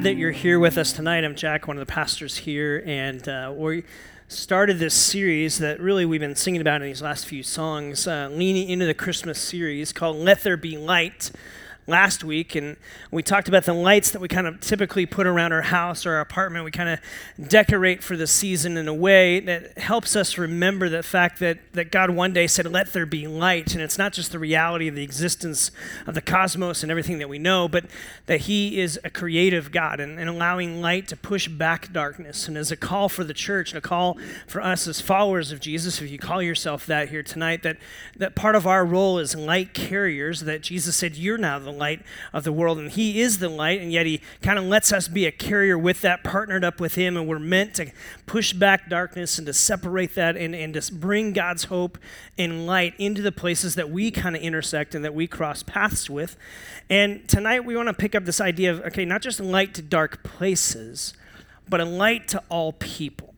glad that you're here with us tonight. I'm Jack, one of the pastors here, and uh, we started this series that really we've been singing about in these last few songs, uh, leaning into the Christmas series called Let There Be Light last week, and we talked about the lights that we kind of typically put around our house or our apartment. We kind of decorate for the season in a way that helps us remember the fact that, that God one day said, Let there be light. And it's not just the reality of the existence of the cosmos and everything that we know, but that He is a creative God and, and allowing light to push back darkness. And as a call for the church and a call for us as followers of Jesus, if you call yourself that here tonight, that, that part of our role is light carriers, that Jesus said, You're now the light of the world. And He is the light, and yet He kind of lets us be a carrier with that, partnered up with Him. And we're meant to push back darkness and to separate that and, and to bring God's hope and light into the places that we kind of intersect and that we cross paths with. And tonight we want to pick up this idea of okay, not just light to dark places, but a light to all people.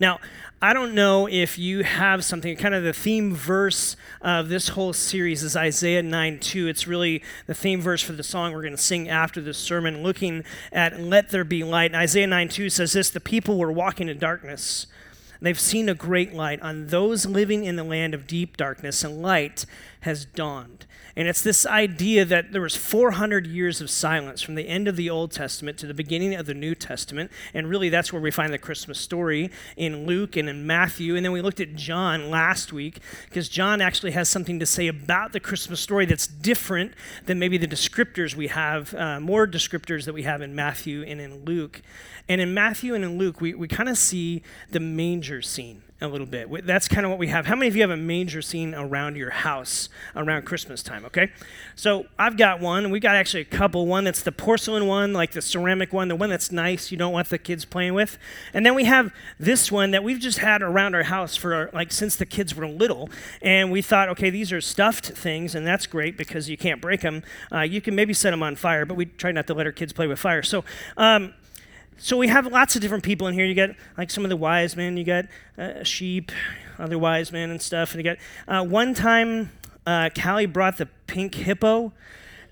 Now, I don't know if you have something, kind of the theme verse of this whole series is Isaiah 9 2. It's really the theme verse for the song we're going to sing after this sermon, looking at Let There Be Light. And Isaiah 9 2 says this The people were walking in darkness. They've seen a great light. On those living in the land of deep darkness, and light has dawned. And it's this idea that there was 400 years of silence from the end of the Old Testament to the beginning of the New Testament. And really, that's where we find the Christmas story in Luke and in Matthew. And then we looked at John last week because John actually has something to say about the Christmas story that's different than maybe the descriptors we have, uh, more descriptors that we have in Matthew and in Luke. And in Matthew and in Luke, we, we kind of see the manger scene a little bit. That's kind of what we have. How many of you have a manger scene around your house around Christmas time? Okay, so I've got one. We've got actually a couple. One that's the porcelain one, like the ceramic one, the one that's nice. You don't want the kids playing with. And then we have this one that we've just had around our house for like since the kids were little. And we thought, okay, these are stuffed things, and that's great because you can't break them. Uh, you can maybe set them on fire, but we try not to let our kids play with fire. So. Um, so we have lots of different people in here. You got like some of the wise men. You got uh, sheep, other wise men and stuff. And you got uh, one time, uh, Callie brought the pink hippo,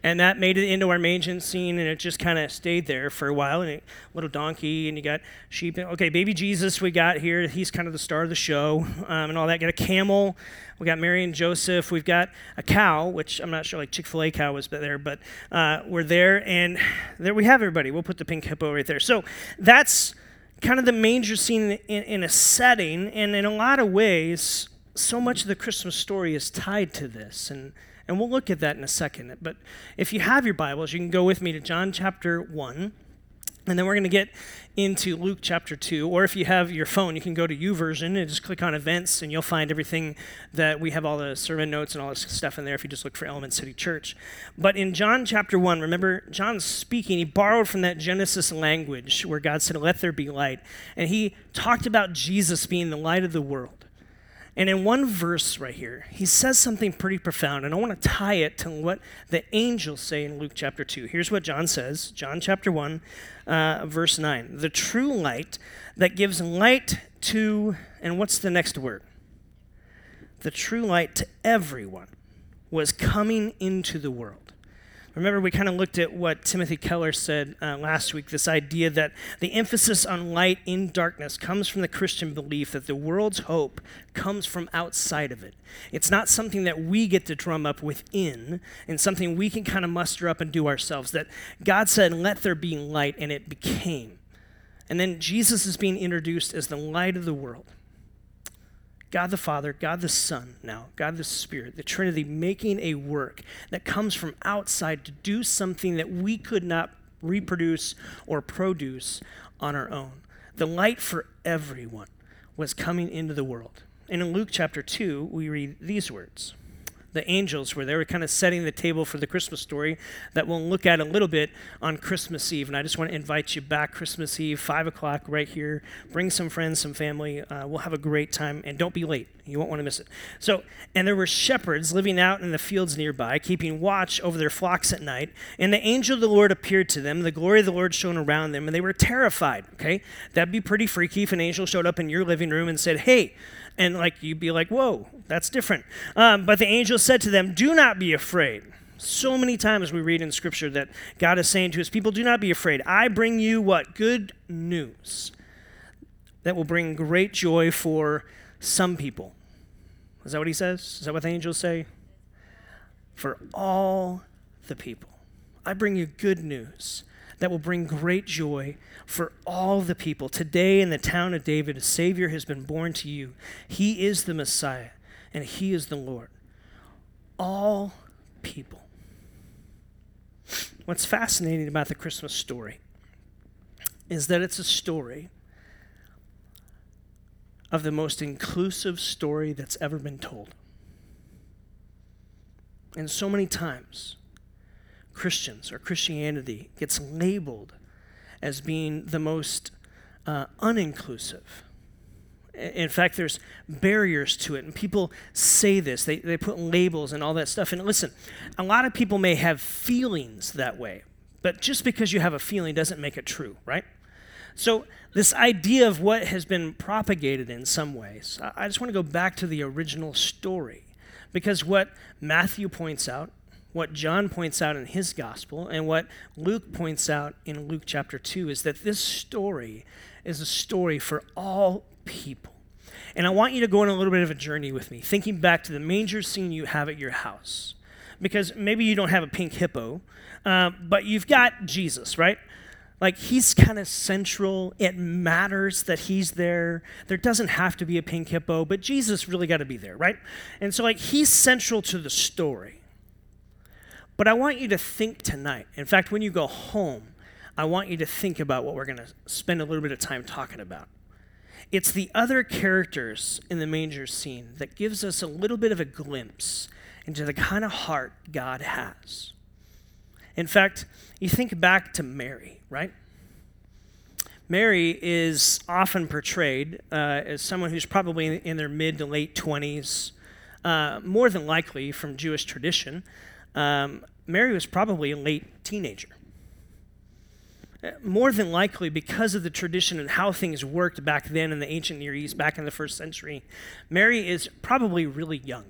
and that made it into our manger scene, and it just kind of stayed there for a while. And a little donkey, and you got sheep. Okay, baby Jesus, we got here. He's kind of the star of the show, um, and all that. Got a camel. We got Mary and Joseph. We've got a cow, which I'm not sure, like Chick fil A cow was there, but uh, we're there. And there we have everybody. We'll put the pink hippo right there. So that's kind of the manger scene in, in a setting. And in a lot of ways, so much of the Christmas story is tied to this. And and we'll look at that in a second. But if you have your Bibles, you can go with me to John chapter 1. And then we're going to get into Luke chapter 2. Or if you have your phone, you can go to YouVersion and just click on events, and you'll find everything that we have all the sermon notes and all this stuff in there if you just look for Element City Church. But in John chapter 1, remember, John's speaking. He borrowed from that Genesis language where God said, Let there be light. And he talked about Jesus being the light of the world. And in one verse right here, he says something pretty profound, and I want to tie it to what the angels say in Luke chapter 2. Here's what John says John chapter 1, uh, verse 9. The true light that gives light to, and what's the next word? The true light to everyone was coming into the world. Remember, we kind of looked at what Timothy Keller said uh, last week this idea that the emphasis on light in darkness comes from the Christian belief that the world's hope comes from outside of it. It's not something that we get to drum up within and something we can kind of muster up and do ourselves. That God said, Let there be light, and it became. And then Jesus is being introduced as the light of the world. God the Father, God the Son, now, God the Spirit, the Trinity making a work that comes from outside to do something that we could not reproduce or produce on our own. The light for everyone was coming into the world. And in Luke chapter 2, we read these words the angels were there, kind of setting the table for the Christmas story that we'll look at a little bit on Christmas Eve. And I just want to invite you back Christmas Eve, 5 o'clock right here. Bring some friends, some family. Uh, we'll have a great time. And don't be late. You won't want to miss it. So, and there were shepherds living out in the fields nearby, keeping watch over their flocks at night. And the angel of the Lord appeared to them. The glory of the Lord shone around them, and they were terrified. Okay? That'd be pretty freaky if an angel showed up in your living room and said, Hey, and like you'd be like, whoa, that's different. Um, but the angel said to them, Do not be afraid. So many times we read in Scripture that God is saying to his people, Do not be afraid. I bring you what? Good news that will bring great joy for some people. Is that what he says? Is that what the angels say? For all the people. I bring you good news that will bring great joy for all the people. Today in the town of David, a Savior has been born to you. He is the Messiah, and He is the Lord. All people. What's fascinating about the Christmas story is that it's a story of the most inclusive story that's ever been told. And so many times, Christians or Christianity gets labeled as being the most uh, uninclusive. In fact, there's barriers to it, and people say this. They, they put labels and all that stuff. And listen, a lot of people may have feelings that way, but just because you have a feeling doesn't make it true, right? So, this idea of what has been propagated in some ways, I just want to go back to the original story because what Matthew points out, what John points out in his gospel, and what Luke points out in Luke chapter 2 is that this story is a story for all people. And I want you to go on a little bit of a journey with me, thinking back to the manger scene you have at your house. Because maybe you don't have a pink hippo, uh, but you've got Jesus, right? Like he's kind of central. It matters that he's there. There doesn't have to be a pink hippo, but Jesus really got to be there, right? And so, like, he's central to the story. But I want you to think tonight. In fact, when you go home, I want you to think about what we're going to spend a little bit of time talking about. It's the other characters in the manger scene that gives us a little bit of a glimpse into the kind of heart God has. In fact, you think back to Mary, right? Mary is often portrayed uh, as someone who's probably in their mid to late 20s, uh, more than likely from Jewish tradition. Um, Mary was probably a late teenager. Uh, more than likely, because of the tradition and how things worked back then in the ancient Near East, back in the first century, Mary is probably really young.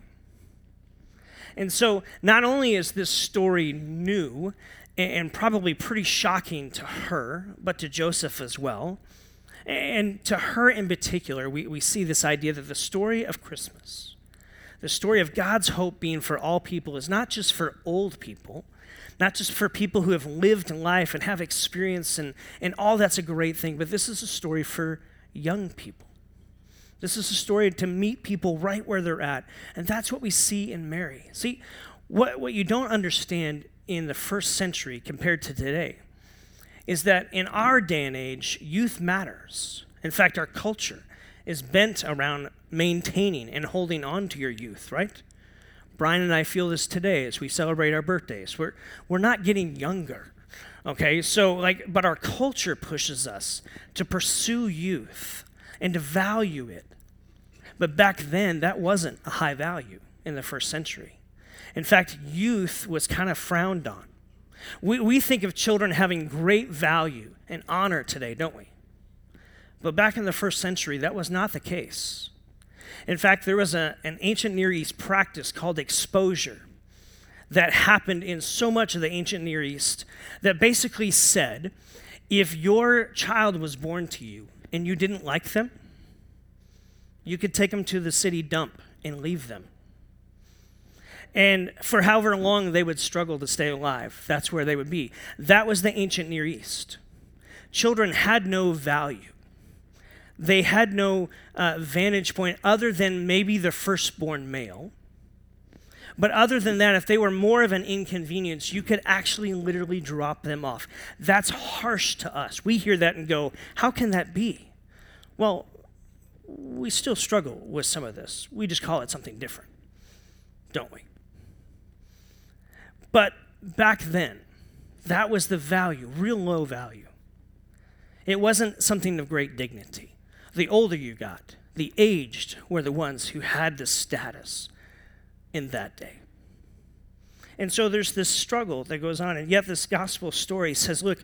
And so, not only is this story new and probably pretty shocking to her, but to Joseph as well, and to her in particular, we, we see this idea that the story of Christmas, the story of God's hope being for all people, is not just for old people, not just for people who have lived life and have experience, and, and all that's a great thing, but this is a story for young people. This is a story to meet people right where they're at. And that's what we see in Mary. See, what, what you don't understand in the first century compared to today is that in our day and age, youth matters. In fact, our culture is bent around maintaining and holding on to your youth, right? Brian and I feel this today as we celebrate our birthdays. We're, we're not getting younger, okay? So, like, but our culture pushes us to pursue youth and to value it. But back then, that wasn't a high value in the first century. In fact, youth was kind of frowned on. We, we think of children having great value and honor today, don't we? But back in the first century, that was not the case. In fact, there was a, an ancient Near East practice called exposure that happened in so much of the ancient Near East that basically said if your child was born to you and you didn't like them, you could take them to the city dump and leave them. And for however long they would struggle to stay alive, that's where they would be. That was the ancient Near East. Children had no value. They had no uh, vantage point other than maybe the firstborn male. But other than that, if they were more of an inconvenience, you could actually literally drop them off. That's harsh to us. We hear that and go, how can that be? Well, we still struggle with some of this. We just call it something different, don't we? But back then, that was the value, real low value. It wasn't something of great dignity. The older you got, the aged were the ones who had the status in that day. And so there's this struggle that goes on, and yet this gospel story says, look,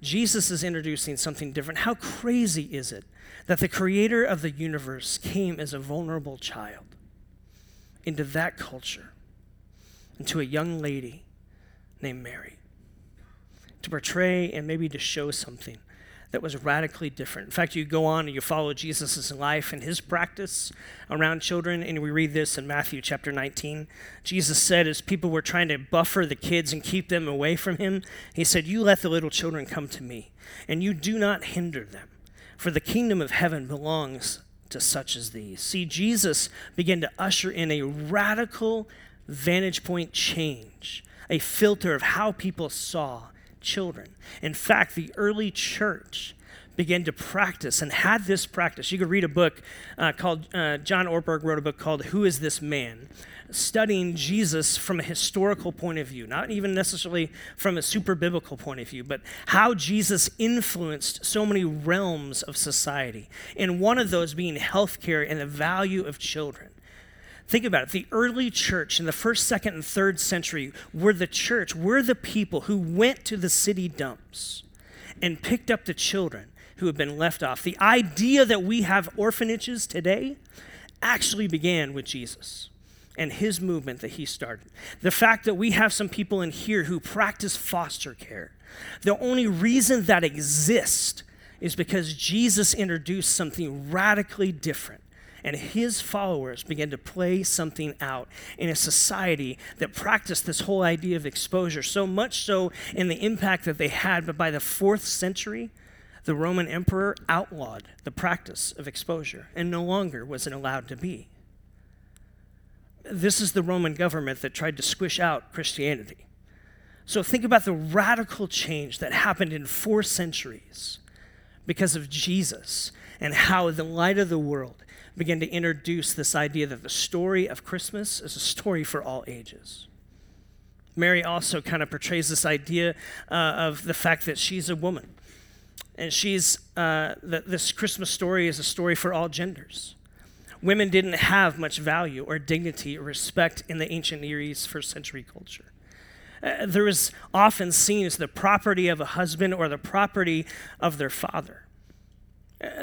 Jesus is introducing something different. How crazy is it that the creator of the universe came as a vulnerable child into that culture, into a young lady named Mary to portray and maybe to show something that was radically different. In fact, you go on and you follow Jesus' life and his practice around children, and we read this in Matthew chapter 19. Jesus said, as people were trying to buffer the kids and keep them away from him, he said, You let the little children come to me, and you do not hinder them, for the kingdom of heaven belongs to such as these. See, Jesus began to usher in a radical vantage point change, a filter of how people saw children. In fact, the early church began to practice and had this practice. You could read a book uh, called, uh, John Ortberg wrote a book called Who is This Man? Studying Jesus from a historical point of view, not even necessarily from a super biblical point of view, but how Jesus influenced so many realms of society. And one of those being healthcare and the value of children. Think about it. The early church in the first, second, and third century were the church, were the people who went to the city dumps and picked up the children who had been left off. The idea that we have orphanages today actually began with Jesus and his movement that he started. The fact that we have some people in here who practice foster care. The only reason that exists is because Jesus introduced something radically different and his followers began to play something out in a society that practiced this whole idea of exposure, so much so in the impact that they had. But by the fourth century, the Roman emperor outlawed the practice of exposure and no longer was it allowed to be. This is the Roman government that tried to squish out Christianity. So think about the radical change that happened in four centuries because of Jesus and how the light of the world began to introduce this idea that the story of Christmas is a story for all ages. Mary also kind of portrays this idea uh, of the fact that she's a woman. And she's, uh, that this Christmas story is a story for all genders. Women didn't have much value or dignity or respect in the ancient Near East first century culture. Uh, there was often seen as the property of a husband or the property of their father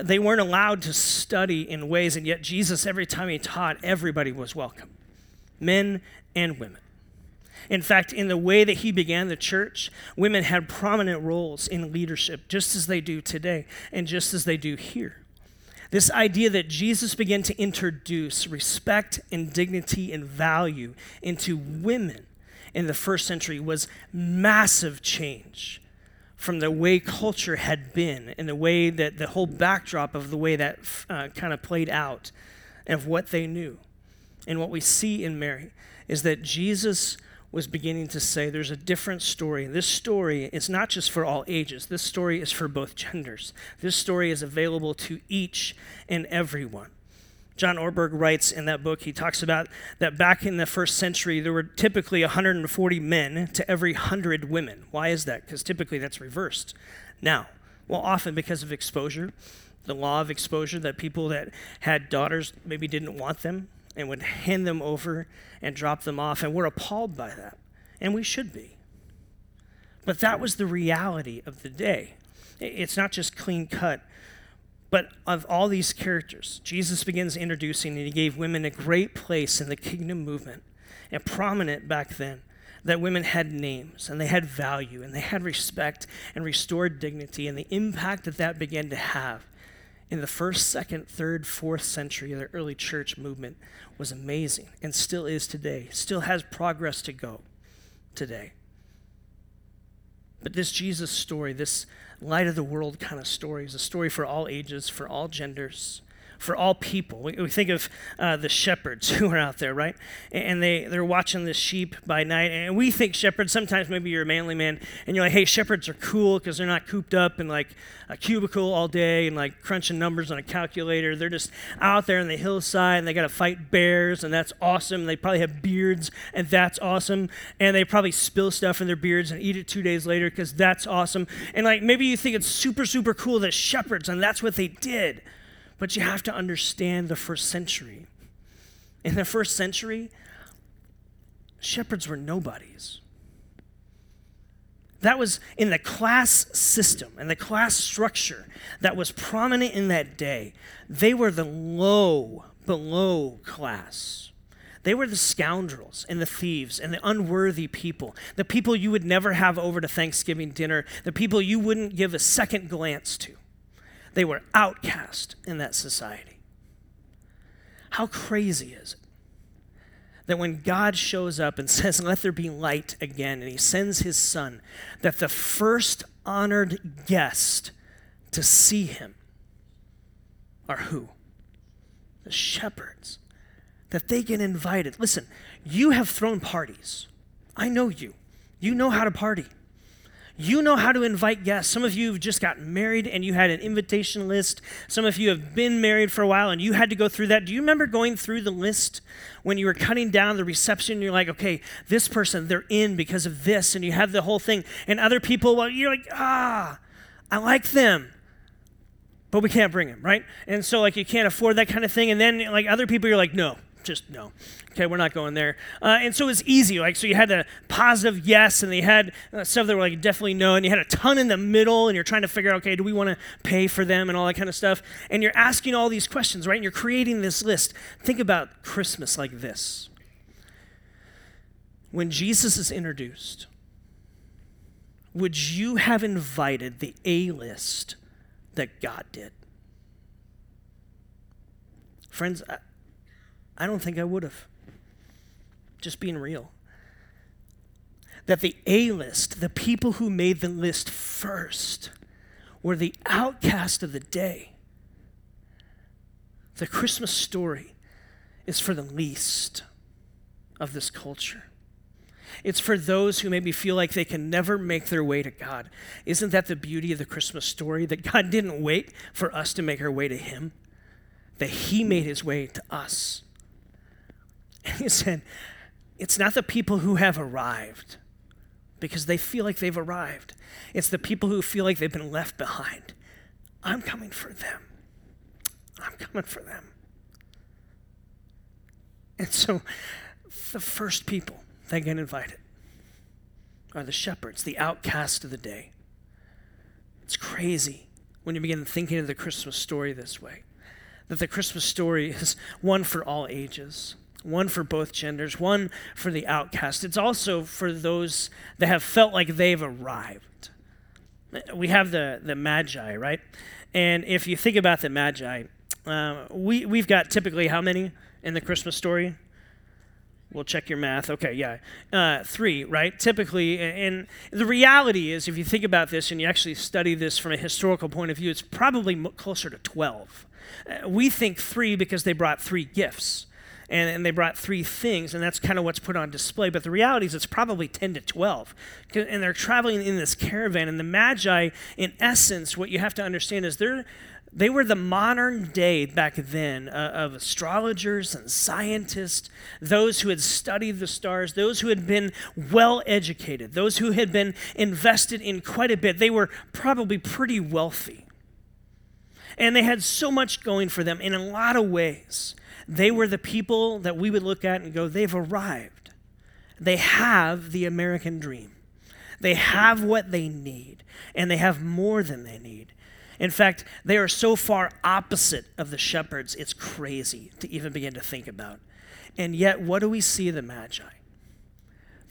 they weren't allowed to study in ways, and yet Jesus, every time he taught, everybody was welcome men and women. In fact, in the way that he began the church, women had prominent roles in leadership, just as they do today, and just as they do here. This idea that Jesus began to introduce respect and dignity and value into women in the first century was massive change from the way culture had been and the way that the whole backdrop of the way that uh, kind of played out of what they knew. And what we see in Mary is that Jesus was beginning to say there's a different story. This story is not just for all ages, this story is for both genders. This story is available to each and everyone. John Ortberg writes in that book, he talks about that back in the first century, there were typically 140 men to every 100 women. Why is that? Because typically that's reversed. Now, well, often because of exposure, the law of exposure, that people that had daughters maybe didn't want them and would hand them over and drop them off. And we're appalled by that. And we should be. But that was the reality of the day. It's not just clean cut but of all these characters, Jesus begins introducing, and he gave women a great place in the kingdom movement, and prominent back then, that women had names and they had value and they had respect and restored dignity, and the impact that that began to have in the first, second, third, fourth century of the early church movement was amazing and still is today, still has progress to go today. But this Jesus story, this light of the world kind of story. Is a story for all ages, for all genders for all people. We, we think of uh, the shepherds who are out there, right? And they, they're watching the sheep by night. And we think shepherds, sometimes maybe you're a manly man, and you're like, hey, shepherds are cool because they're not cooped up in like a cubicle all day and like crunching numbers on a calculator. They're just out there in the hillside and they got to fight bears, and that's awesome. They probably have beards, and that's awesome. And they probably spill stuff in their beards and eat it two days later because that's awesome. And like maybe you think it's super, super cool that shepherds, and that's what they did. But you have to understand the first century. In the first century, shepherds were nobodies. That was in the class system and the class structure that was prominent in that day. They were the low, below class. They were the scoundrels and the thieves and the unworthy people, the people you would never have over to Thanksgiving dinner, the people you wouldn't give a second glance to. They were outcast in that society. How crazy is it that when God shows up and says, Let there be light again, and he sends his son, that the first honored guest to see him are who? The shepherds. That they get invited. Listen, you have thrown parties. I know you. You know how to party. You know how to invite guests. Some of you have just got married and you had an invitation list. Some of you have been married for a while and you had to go through that. Do you remember going through the list when you were cutting down the reception? You're like, okay, this person, they're in because of this, and you have the whole thing. And other people, well, you're like, ah, I like them but we can't bring him, right? And so, like, you can't afford that kind of thing. And then, like, other people, you're like, no, just no. Okay, we're not going there. Uh, and so it was easy. Like, so you had the positive yes, and they had uh, stuff that were like definitely no, and you had a ton in the middle, and you're trying to figure out, okay, do we want to pay for them and all that kind of stuff? And you're asking all these questions, right? And you're creating this list. Think about Christmas like this. When Jesus is introduced, would you have invited the A list that God did. Friends, I, I don't think I would have. Just being real. That the A list, the people who made the list first, were the outcast of the day. The Christmas story is for the least of this culture. It's for those who maybe feel like they can never make their way to God. Isn't that the beauty of the Christmas story? That God didn't wait for us to make our way to Him, that He made His way to us. And He said, It's not the people who have arrived because they feel like they've arrived, it's the people who feel like they've been left behind. I'm coming for them. I'm coming for them. And so, the first people they get invited are the shepherds, the outcast of the day. It's crazy when you begin thinking of the Christmas story this way that the Christmas story is one for all ages, one for both genders, one for the outcast. It's also for those that have felt like they've arrived. We have the, the Magi, right? And if you think about the Magi, uh, we, we've got typically how many in the Christmas story? We'll check your math. Okay, yeah. Uh, three, right? Typically, and the reality is, if you think about this and you actually study this from a historical point of view, it's probably closer to 12. Uh, we think three because they brought three gifts. And, and, they brought three things, and that's kind of what's put on display. But the reality is, it's probably 10 to 12. And they're traveling in this caravan. And the Magi, in essence, what you have to understand is they're, they were the modern day back then uh, of astrologers and scientists, those who had studied the stars, those who had been well educated, those who had been invested in quite a bit. They were probably pretty wealthy. And they had so much going for them in a lot of ways. They were the people that we would look at and go, they've arrived. They have the American dream. They have what they need, and they have more than they need. In fact, they are so far opposite of the shepherds, it's crazy to even begin to think about. And yet, what do we see the Magi?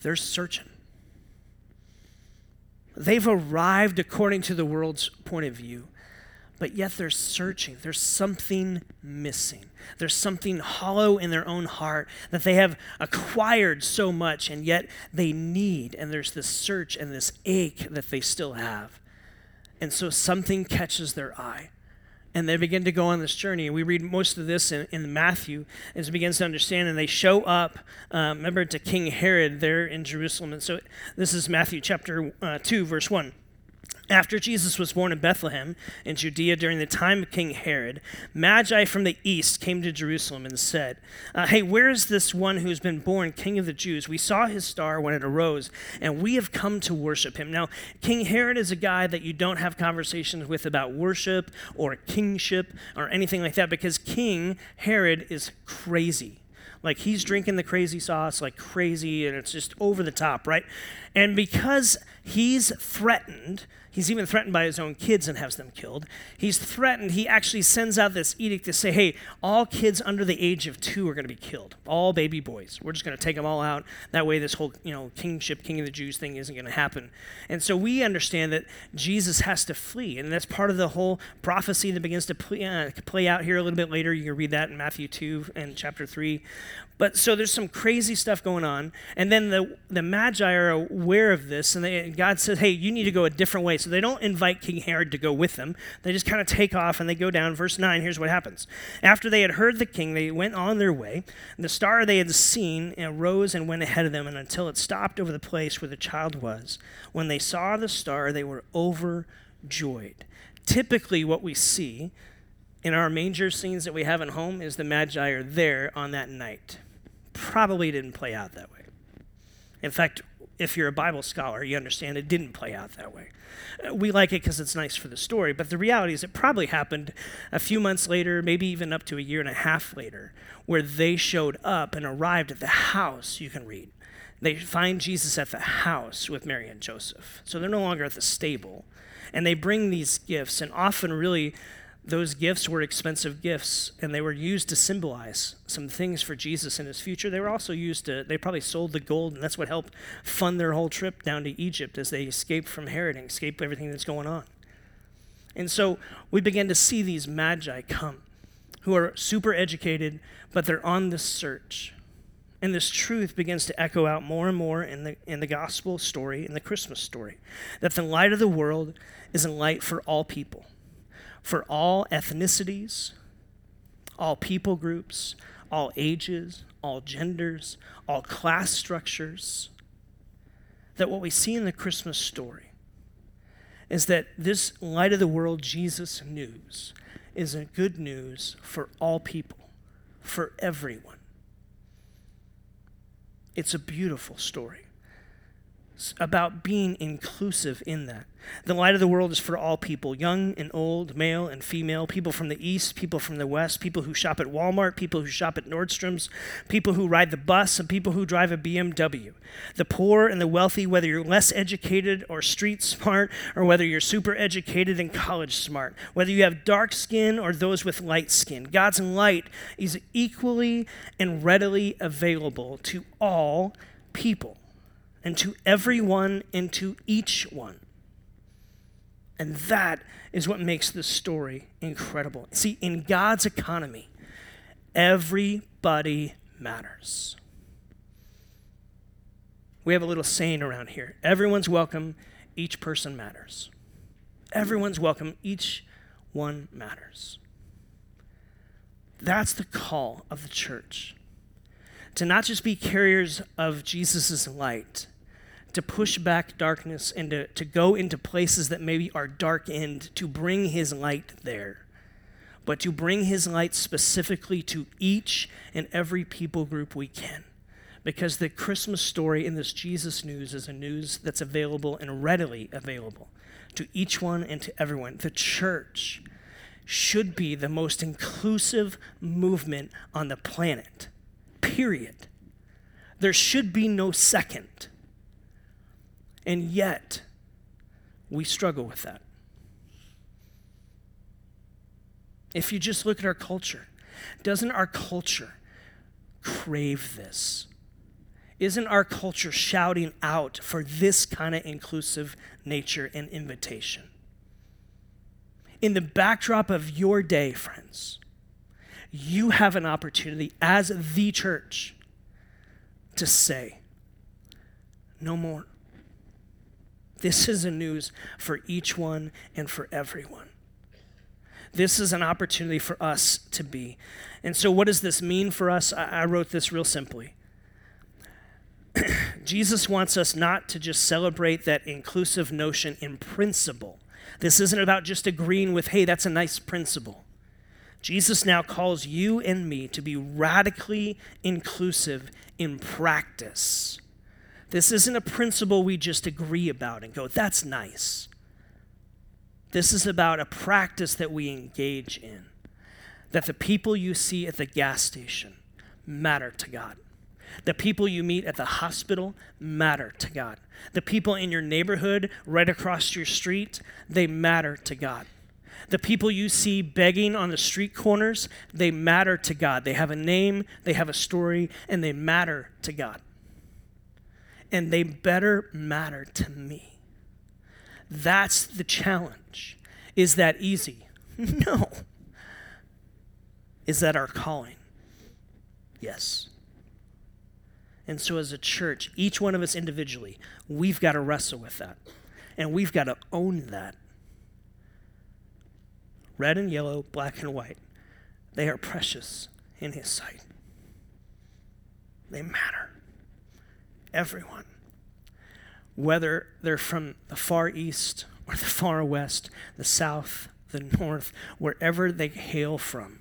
They're searching. They've arrived according to the world's point of view, but yet they're searching. There's something missing. There's something hollow in their own heart that they have acquired so much, and yet they need. And there's this search and this ache that they still have. And so something catches their eye. And they begin to go on this journey. We read most of this in, in Matthew as it begins to understand. And they show up, uh, remember, to King Herod there in Jerusalem. And so this is Matthew chapter uh, 2, verse 1. After Jesus was born in Bethlehem in Judea during the time of King Herod, Magi from the east came to Jerusalem and said, uh, Hey, where is this one who's been born King of the Jews? We saw his star when it arose, and we have come to worship him. Now, King Herod is a guy that you don't have conversations with about worship or kingship or anything like that because King Herod is crazy. Like he's drinking the crazy sauce like crazy and it's just over the top, right? And because he's threatened, he's even threatened by his own kids and has them killed. He's threatened, he actually sends out this edict to say, hey, all kids under the age of two are going to be killed. All baby boys. We're just going to take them all out. That way, this whole, you know, kingship, king of the Jews thing isn't going to happen. And so we understand that Jesus has to flee. And that's part of the whole prophecy that begins to play, uh, play out here a little bit later. You can read that in Matthew 2 and chapter 3. But so there's some crazy stuff going on. And then the, the Magi are aware of this, and they, God says, hey, you need to go a different way. So they don't invite King Herod to go with them. They just kind of take off and they go down. Verse 9, here's what happens. After they had heard the king, they went on their way. The star they had seen arose and went ahead of them, and until it stopped over the place where the child was. When they saw the star, they were overjoyed. Typically, what we see in our manger scenes that we have at home is the Magi are there on that night probably didn't play out that way. In fact, if you're a Bible scholar, you understand it didn't play out that way. Uh, we like it because it's nice for the story, but the reality is it probably happened a few months later, maybe even up to a year and a half later, where they showed up and arrived at the house, you can read. They find Jesus at the house with Mary and Joseph. So they're no longer at the stable. And they bring these gifts, and often really those gifts were expensive gifts and they were used to symbolize some things for Jesus in his future. They were also used to, they probably sold the gold, and that's what helped fund their whole trip down to Egypt as they escaped from Herod and escaped everything that's going on. And so we begin to see these magi come who are super educated, but they're on this search. And this truth begins to echo out more and more in the, in the gospel story, in the Christmas story, that the light of the world is a light for all people for all ethnicities, all people groups, all ages, all genders, all class structures. That what we see in the Christmas story is that this light of the world, Jesus news, is a good news for all people, for everyone. It's a beautiful story about being inclusive in that. The light of the world is for all people, young and old, male and female, people from the east, people from the west, people who shop at Walmart, people who shop at Nordstrom's, people who ride the bus, and people who drive a BMW. The poor and the wealthy, whether you're less educated or street smart, or whether you're super educated and college smart, whether you have dark skin or those with light skin. God's light is equally and readily available to all people and to everyone and to each one. And that is what makes this story incredible. See, in God's economy, everybody matters. We have a little saying around here everyone's welcome, each person matters. Everyone's welcome, each one matters. That's the call of the church to not just be carriers of Jesus' light, to push back darkness and to, to go into places that maybe are dark end, to bring his light there, but to bring his light specifically to each and every people group we can. Because the Christmas story in this Jesus news is a news that's available and readily available to each one and to everyone. The church should be the most inclusive movement on the planet, period. There should be no second. And yet, we struggle with that. If you just look at our culture, doesn't our culture crave this? Isn't our culture shouting out for this kind of inclusive nature and invitation? In the backdrop of your day, friends, you have an opportunity as the church to say, no more. This is a news for each one and for everyone. This is an opportunity for us to be. And so, what does this mean for us? I, I wrote this real simply. Jesus wants us not to just celebrate that inclusive notion in principle. This isn't about just agreeing with, hey, that's a nice principle. Jesus now calls you and me to be radically inclusive in practice. This isn't a principle we just agree about and go, that's nice. This is about a practice that we engage in. That the people you see at the gas station matter to God. The people you meet at the hospital matter to God. The people in your neighborhood right across your street, they matter to God. The people you see begging on the street corners, they matter to God. They have a name, they have a story, and they matter to God. And they better matter to me. That's the challenge. Is that easy? No. Is that our calling? Yes. And so, as a church, each one of us individually, we've got to wrestle with that. And we've got to own that. Red and yellow, black and white, they are precious in His sight. They matter. Everyone. Whether they're from the far east or the far west, the south, the north, wherever they hail from,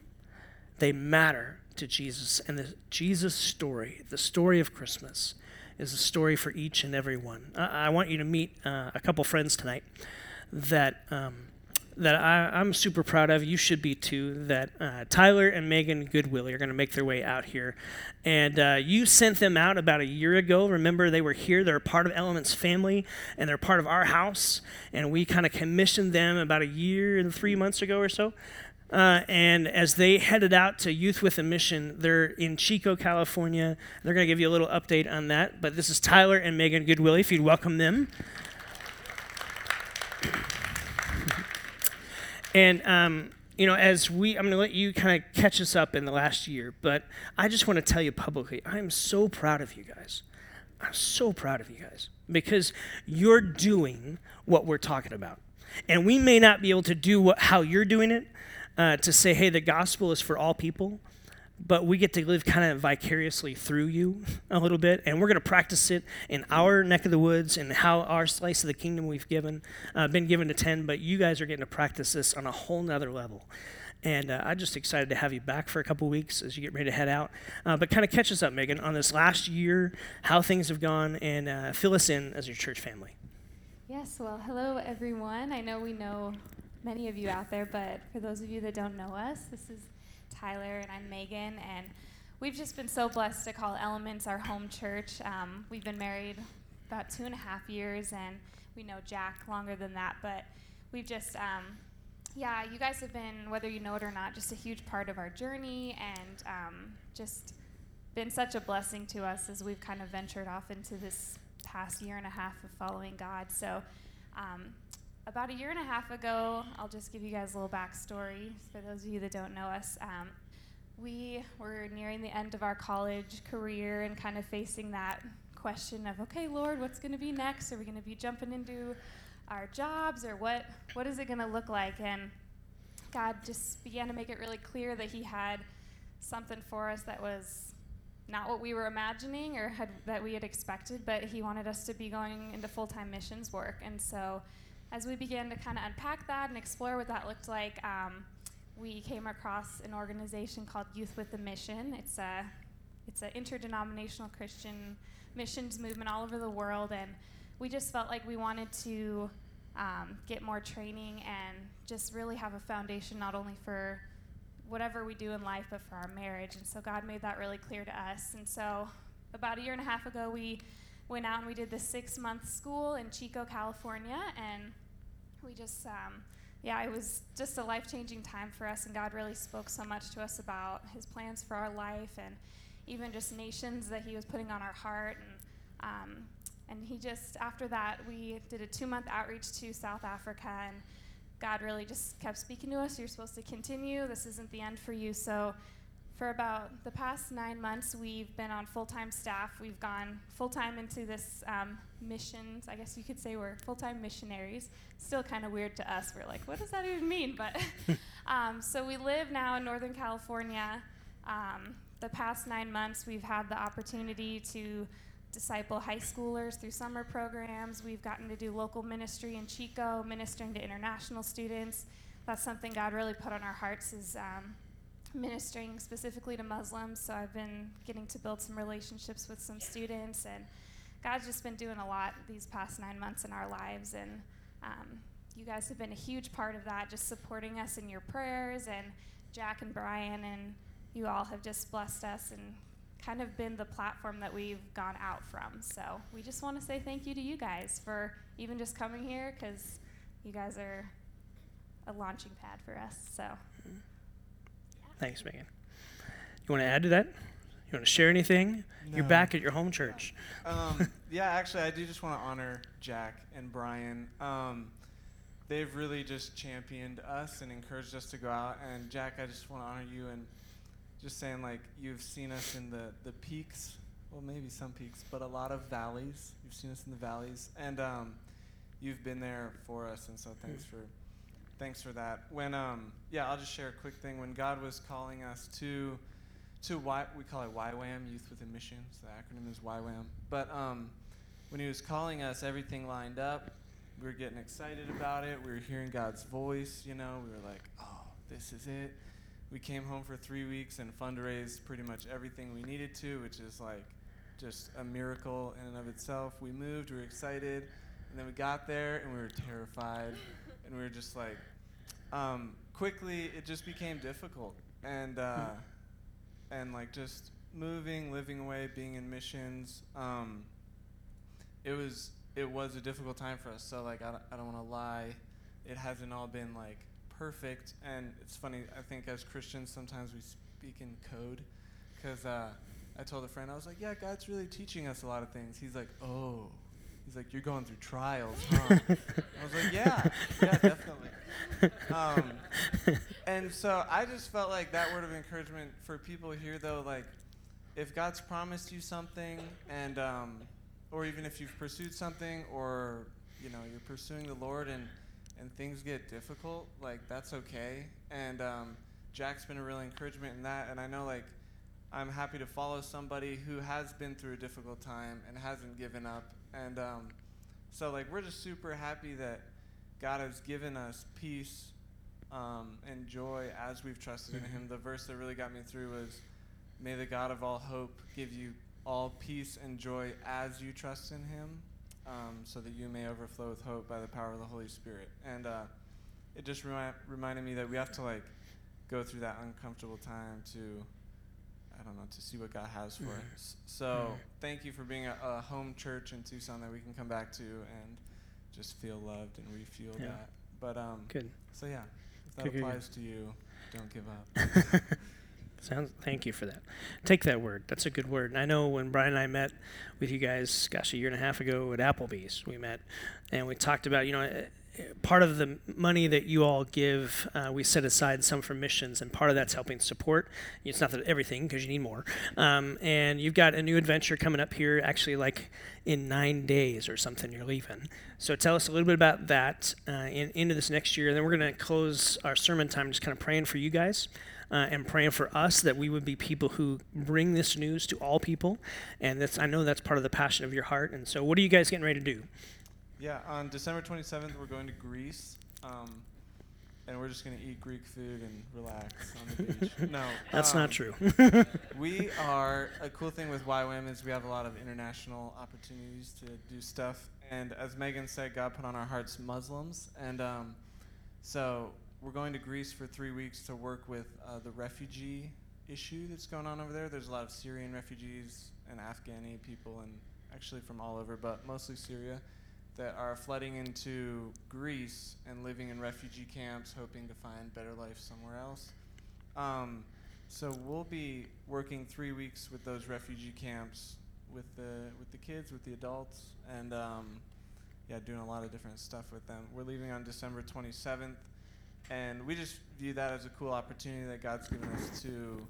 they matter to Jesus. And the Jesus story, the story of Christmas, is a story for each and every one. I, I want you to meet uh, a couple friends tonight that. Um, that I, am super proud of. You should be too. That uh, Tyler and Megan Goodwill are going to make their way out here, and uh, you sent them out about a year ago. Remember, they were here. They're part of Elements family, and they're part of our house. And we kind of commissioned them about a year and three months ago or so. Uh, and as they headed out to Youth with a Mission, they're in Chico, California. They're going to give you a little update on that. But this is Tyler and Megan Goodwill. If you'd welcome them. And, um, you know, as we, I'm going to let you kind of catch us up in the last year, but I just want to tell you publicly, I am so proud of you guys. I'm so proud of you guys because you're doing what we're talking about. And we may not be able to do what, how you're doing it, uh, to say, hey, the gospel is for all people, but we get to live kind of vicariously through you a little bit, and we're going to practice it in our neck of the woods and how our slice of the kingdom we've given, uh, been given to 10, but you guys are getting to practice this on a whole nother level. And uh, I'm just excited to have you back for a couple weeks as you get ready to head out. Uh, but kind of catch us up, Megan, on this last year, how things have gone, and uh, fill us in as your church family. Yes, well, hello, everyone. I know we know many of you out there, but for those of you that don't know us, this is Tyler and I'm Megan, and we've just been so blessed to call Elements our home church. Um, we've been married about two and a half years, and we know Jack longer than that, but we've just, um, yeah, you guys have been, whether you know it or not, just a huge part of our journey, and um, just been such a blessing to us as we've kind of ventured off into this past year and a half of following God. So, um, about a year and a half ago, I'll just give you guys a little backstory for those of you that don't know us. Um, we were nearing the end of our college career and kind of facing that question of, okay, Lord, what's going to be next? Are we going to be jumping into our jobs or what, what is it going to look like? And God just began to make it really clear that He had something for us that was not what we were imagining or had, that we had expected, but He wanted us to be going into full time missions work. And so as we began to kind of unpack that and explore what that looked like, um, we came across an organization called Youth with a Mission. It's a it's an interdenominational Christian missions movement all over the world, and we just felt like we wanted to um, get more training and just really have a foundation not only for whatever we do in life, but for our marriage. And so God made that really clear to us. And so about a year and a half ago, we went out and we did the six month school in Chico, California, and we just, um, yeah, it was just a life changing time for us, and God really spoke so much to us about His plans for our life and even just nations that He was putting on our heart. And, um, and He just, after that, we did a two month outreach to South Africa, and God really just kept speaking to us. You're supposed to continue. This isn't the end for you. So for about the past nine months, we've been on full time staff. We've gone full time into this um, missions. I guess you could say we're full time missionaries. Still kind of weird to us. We're like, what does that even mean? But um, so we live now in Northern California. Um, the past nine months, we've had the opportunity to disciple high schoolers through summer programs. We've gotten to do local ministry in Chico, ministering to international students. That's something God really put on our hearts is um, ministering specifically to Muslims, so I've been getting to build some relationships with some students, and God's just been doing a lot these past nine months in our lives, and um, you guys have been a huge part of that, just supporting us in your prayers, and Jack and Brian and you all have just blessed us and kind of been the platform that we've gone out from. So we just want to say thank you to you guys for even just coming here because you guys are a launching pad for us. So Thanks, Megan. You want to add to that? You want to share anything? You're back at your home church. Um, yeah, actually, I do just want to honor Jack and Brian. Um, they've really just championed us and encouraged us to go out. And Jack, I just want to honor you and just saying like you've seen us in the the peaks, well maybe some peaks, but a lot of valleys. You've seen us in the valleys, and um, you've been there for us. And so thanks for thanks for that. When um, yeah, I'll just share a quick thing. When God was calling us to to y, we call it YWAM, Youth with a Mission. So the acronym is YWAM. But um, when He was calling us, everything lined up. We were getting excited about it. We were hearing God's voice. You know, we were like, "Oh, this is it." We came home for three weeks and fundraised pretty much everything we needed to, which is like just a miracle in and of itself. We moved. We were excited, and then we got there and we were terrified, and we were just like, um, quickly it just became difficult, and. Uh, and like just moving, living away, being in missions. Um, it was it was a difficult time for us. So like I don't, I don't want to lie, it hasn't all been like perfect. And it's funny. I think as Christians sometimes we speak in code, because uh, I told a friend I was like, yeah, God's really teaching us a lot of things. He's like, oh. He's like, you're going through trials, huh? I was like, yeah, yeah, definitely. Um, and so I just felt like that word of encouragement for people here, though, like if God's promised you something, and um, or even if you've pursued something, or you know you're pursuing the Lord, and and things get difficult, like that's okay. And um, Jack's been a real encouragement in that, and I know like I'm happy to follow somebody who has been through a difficult time and hasn't given up, and um, so like we're just super happy that God has given us peace um, and joy as we've trusted in Him. The verse that really got me through was, "May the God of all hope give you all peace and joy as you trust in Him, um, so that you may overflow with hope by the power of the Holy Spirit." And uh, it just remi- reminded me that we have to like go through that uncomfortable time to. I don't know to see what God has for Mhm. us. So Mhm. thank you for being a, a home church in Tucson that we can come back to and just feel loved and refuel Yeah. that. But um, Good. so yeah, if that applies to you, don't give up. Sounds. Thank you for that. Take that word. That's a good word. And I know when Brian and I met with you guys, gosh, a year and a half ago at Applebee's, we met, and we talked about, you know, eh, eh, part of the money that you all give, uh, we set aside some for missions, and part of that's helping support. It's not that everything, because you need more. Um, and you've got a new adventure coming up here, actually, like in nine days or something. You're leaving. So tell us a little bit about that uh, in, into this next year, and then we're going to close our sermon time just kind of praying for you guys uh, and praying for us that we would be people who bring this news to all people. And that's I know that's part of the passion of your heart. And so, what are you guys getting ready to do? yeah, on December 27th, we're going to Greece, um, and we're just gonna eat Greek food and relax on the beach. no, That's um, not true. we are a cool thing with YWAM is we have a lot of international opportunities to do stuff. And as Megan said, God put on our hearts Muslims, and um, so we're going to Greece for three weeks to work with uh, the refugee issue that's going on over there. There's a lot of Syrian refugees and Afghani people, and actually from all over, but mostly Syria, that are flooding into Greece and living in refugee camps, hoping to find better life somewhere else. Um, so we'll be working three weeks with those refugee camps with the with the kids, with the adults, and um, yeah, doing a lot of different stuff with them. We're leaving on December 27th, and we just view that as a cool opportunity that God's given us to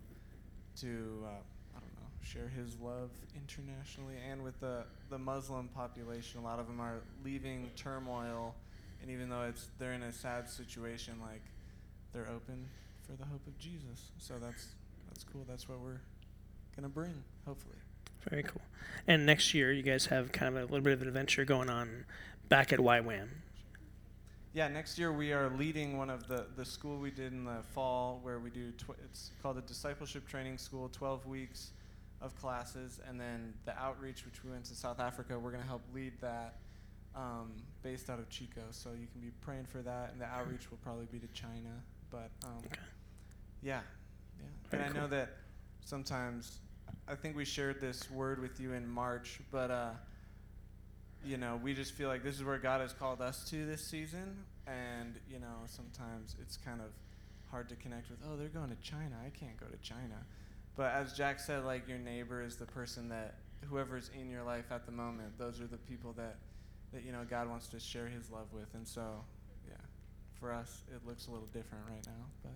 to uh, I don't know share His love internationally and with the the Muslim population. A lot of them are leaving turmoil, and even though it's they're in a sad situation, like they're open for the hope of Jesus. So that's that's cool. That's what we're gonna bring, hopefully. Very cool. And next year, you guys have kind of a little bit of an adventure going on back at YWAM. Yeah, next year we are leading one of the the school we did in the fall, where we do tw- it's called the discipleship training school, 12 weeks of classes, and then the outreach, which we went to South Africa. We're gonna help lead that, um, based out of Chico. So you can be praying for that, and the outreach will probably be to China. But um, Okay. yeah, yeah. Very and I cool. know that sometimes I think we shared this word with you in March, but uh, you know, we just feel like this is where God has called us to this season, and you know, sometimes it's kind of hard to connect with. Oh, they're going to China. I can't go to China. But as Jack said, like your neighbor is the person that whoever's in your life at the moment. Those are the people that that you know God wants to share His love with, and so yeah, for us it looks a little different right now, but.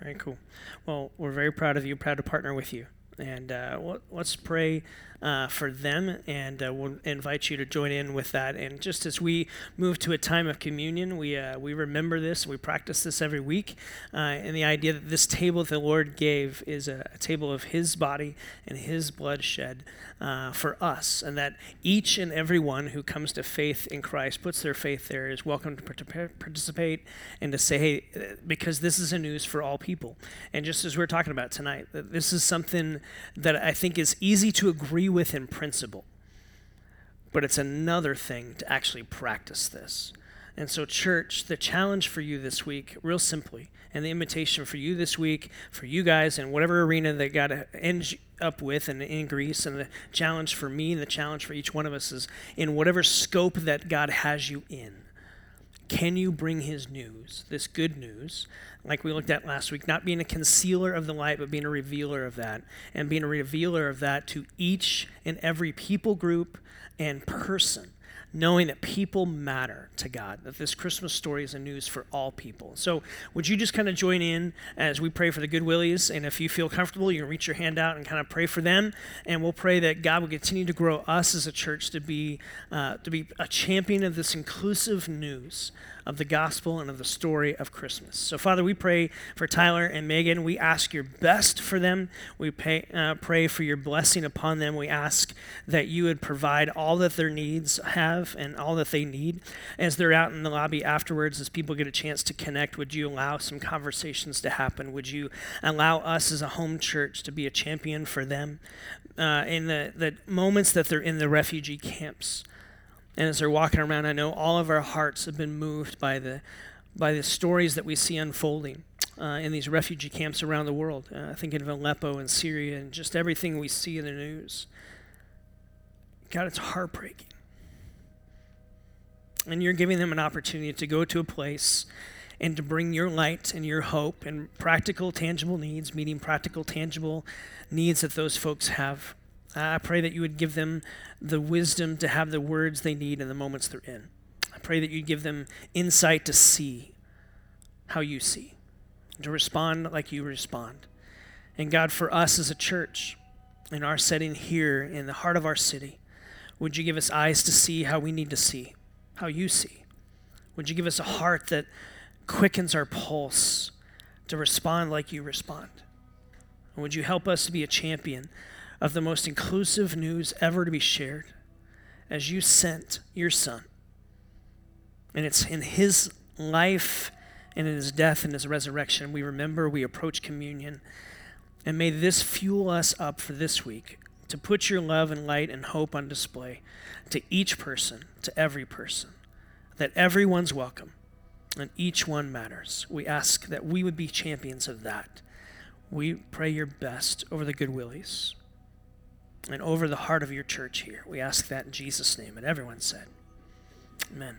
Very cool. Well, we're very proud of you, proud to partner with you. And uh, let's pray uh, for them, and uh, we'll invite you to join in with that. And just as we move to a time of communion, we uh, we remember this, we practice this every week, uh, and the idea that this table that the Lord gave is a, a table of His body and His blood shed uh, for us, and that each and every one who comes to faith in Christ puts their faith there is welcome to participate and to say, hey, because this is a news for all people. And just as we we're talking about tonight, this is something that I think is easy to agree with in principle, but it's another thing to actually practice this. And so, church, the challenge for you this week, real simply, and the invitation for you this week, for you guys in whatever arena that God ends up with and in Greece, and the challenge for me and the challenge for each one of us is in whatever scope that God has you in. Can you bring his news, this good news, like we looked at last week, not being a concealer of the light, but being a revealer of that, and being a revealer of that to each and every people group and person? knowing that people matter to God, that this Christmas story is a news for all people. So, would you just kind of join in as we pray for the Good Willies? And if you feel comfortable, you can reach your hand out and kind of pray for them. And we'll pray that God will continue to grow us as a church to be, uh, to be a champion of this inclusive news of the gospel and of the story of Christmas. So, Father, we pray for Tyler and Megan. We ask your best for them. We pay, uh, pray for your blessing upon them. We ask that you would provide all that their needs have and all that they need. As they're out in the lobby afterwards, as people get a chance to connect, would you allow some conversations to happen? Would you allow us as a home church to be a champion for them? Uh, in the, the moments that they're in the refugee camps, and as they're walking around, I know all of our hearts have been moved by the, by the stories that we see unfolding uh, in these refugee camps around the world. Uh, thinking of Aleppo and Syria and just everything we see in the news. God, it's heartbreaking. And you're giving them an opportunity to go to a place and to bring your light and your hope and practical, tangible needs, meeting practical, tangible needs that those folks have. I pray that you would give them the wisdom to have the words they need in the moments they're in. I pray that you give them insight to see how you see, to respond like you respond. And God, for us as a church, in our setting here in the heart of our city, would you give us eyes to see how we need to see, how you see? Would you give us a heart that quickens our pulse to respond like you respond? And would you help us to be a champion of the most inclusive news ever to be shared as you sent your son. And it's in his life and in his death and his resurrection we remember, we approach communion. And may this fuel us up for this week to put your love and light and hope on display to each person, to every person, that everyone's welcome and each one matters. We ask that we would be champions of that. We pray your best over the Good Willies and over the heart of your church here. We ask that in Jesus' name. And everyone said, Amen.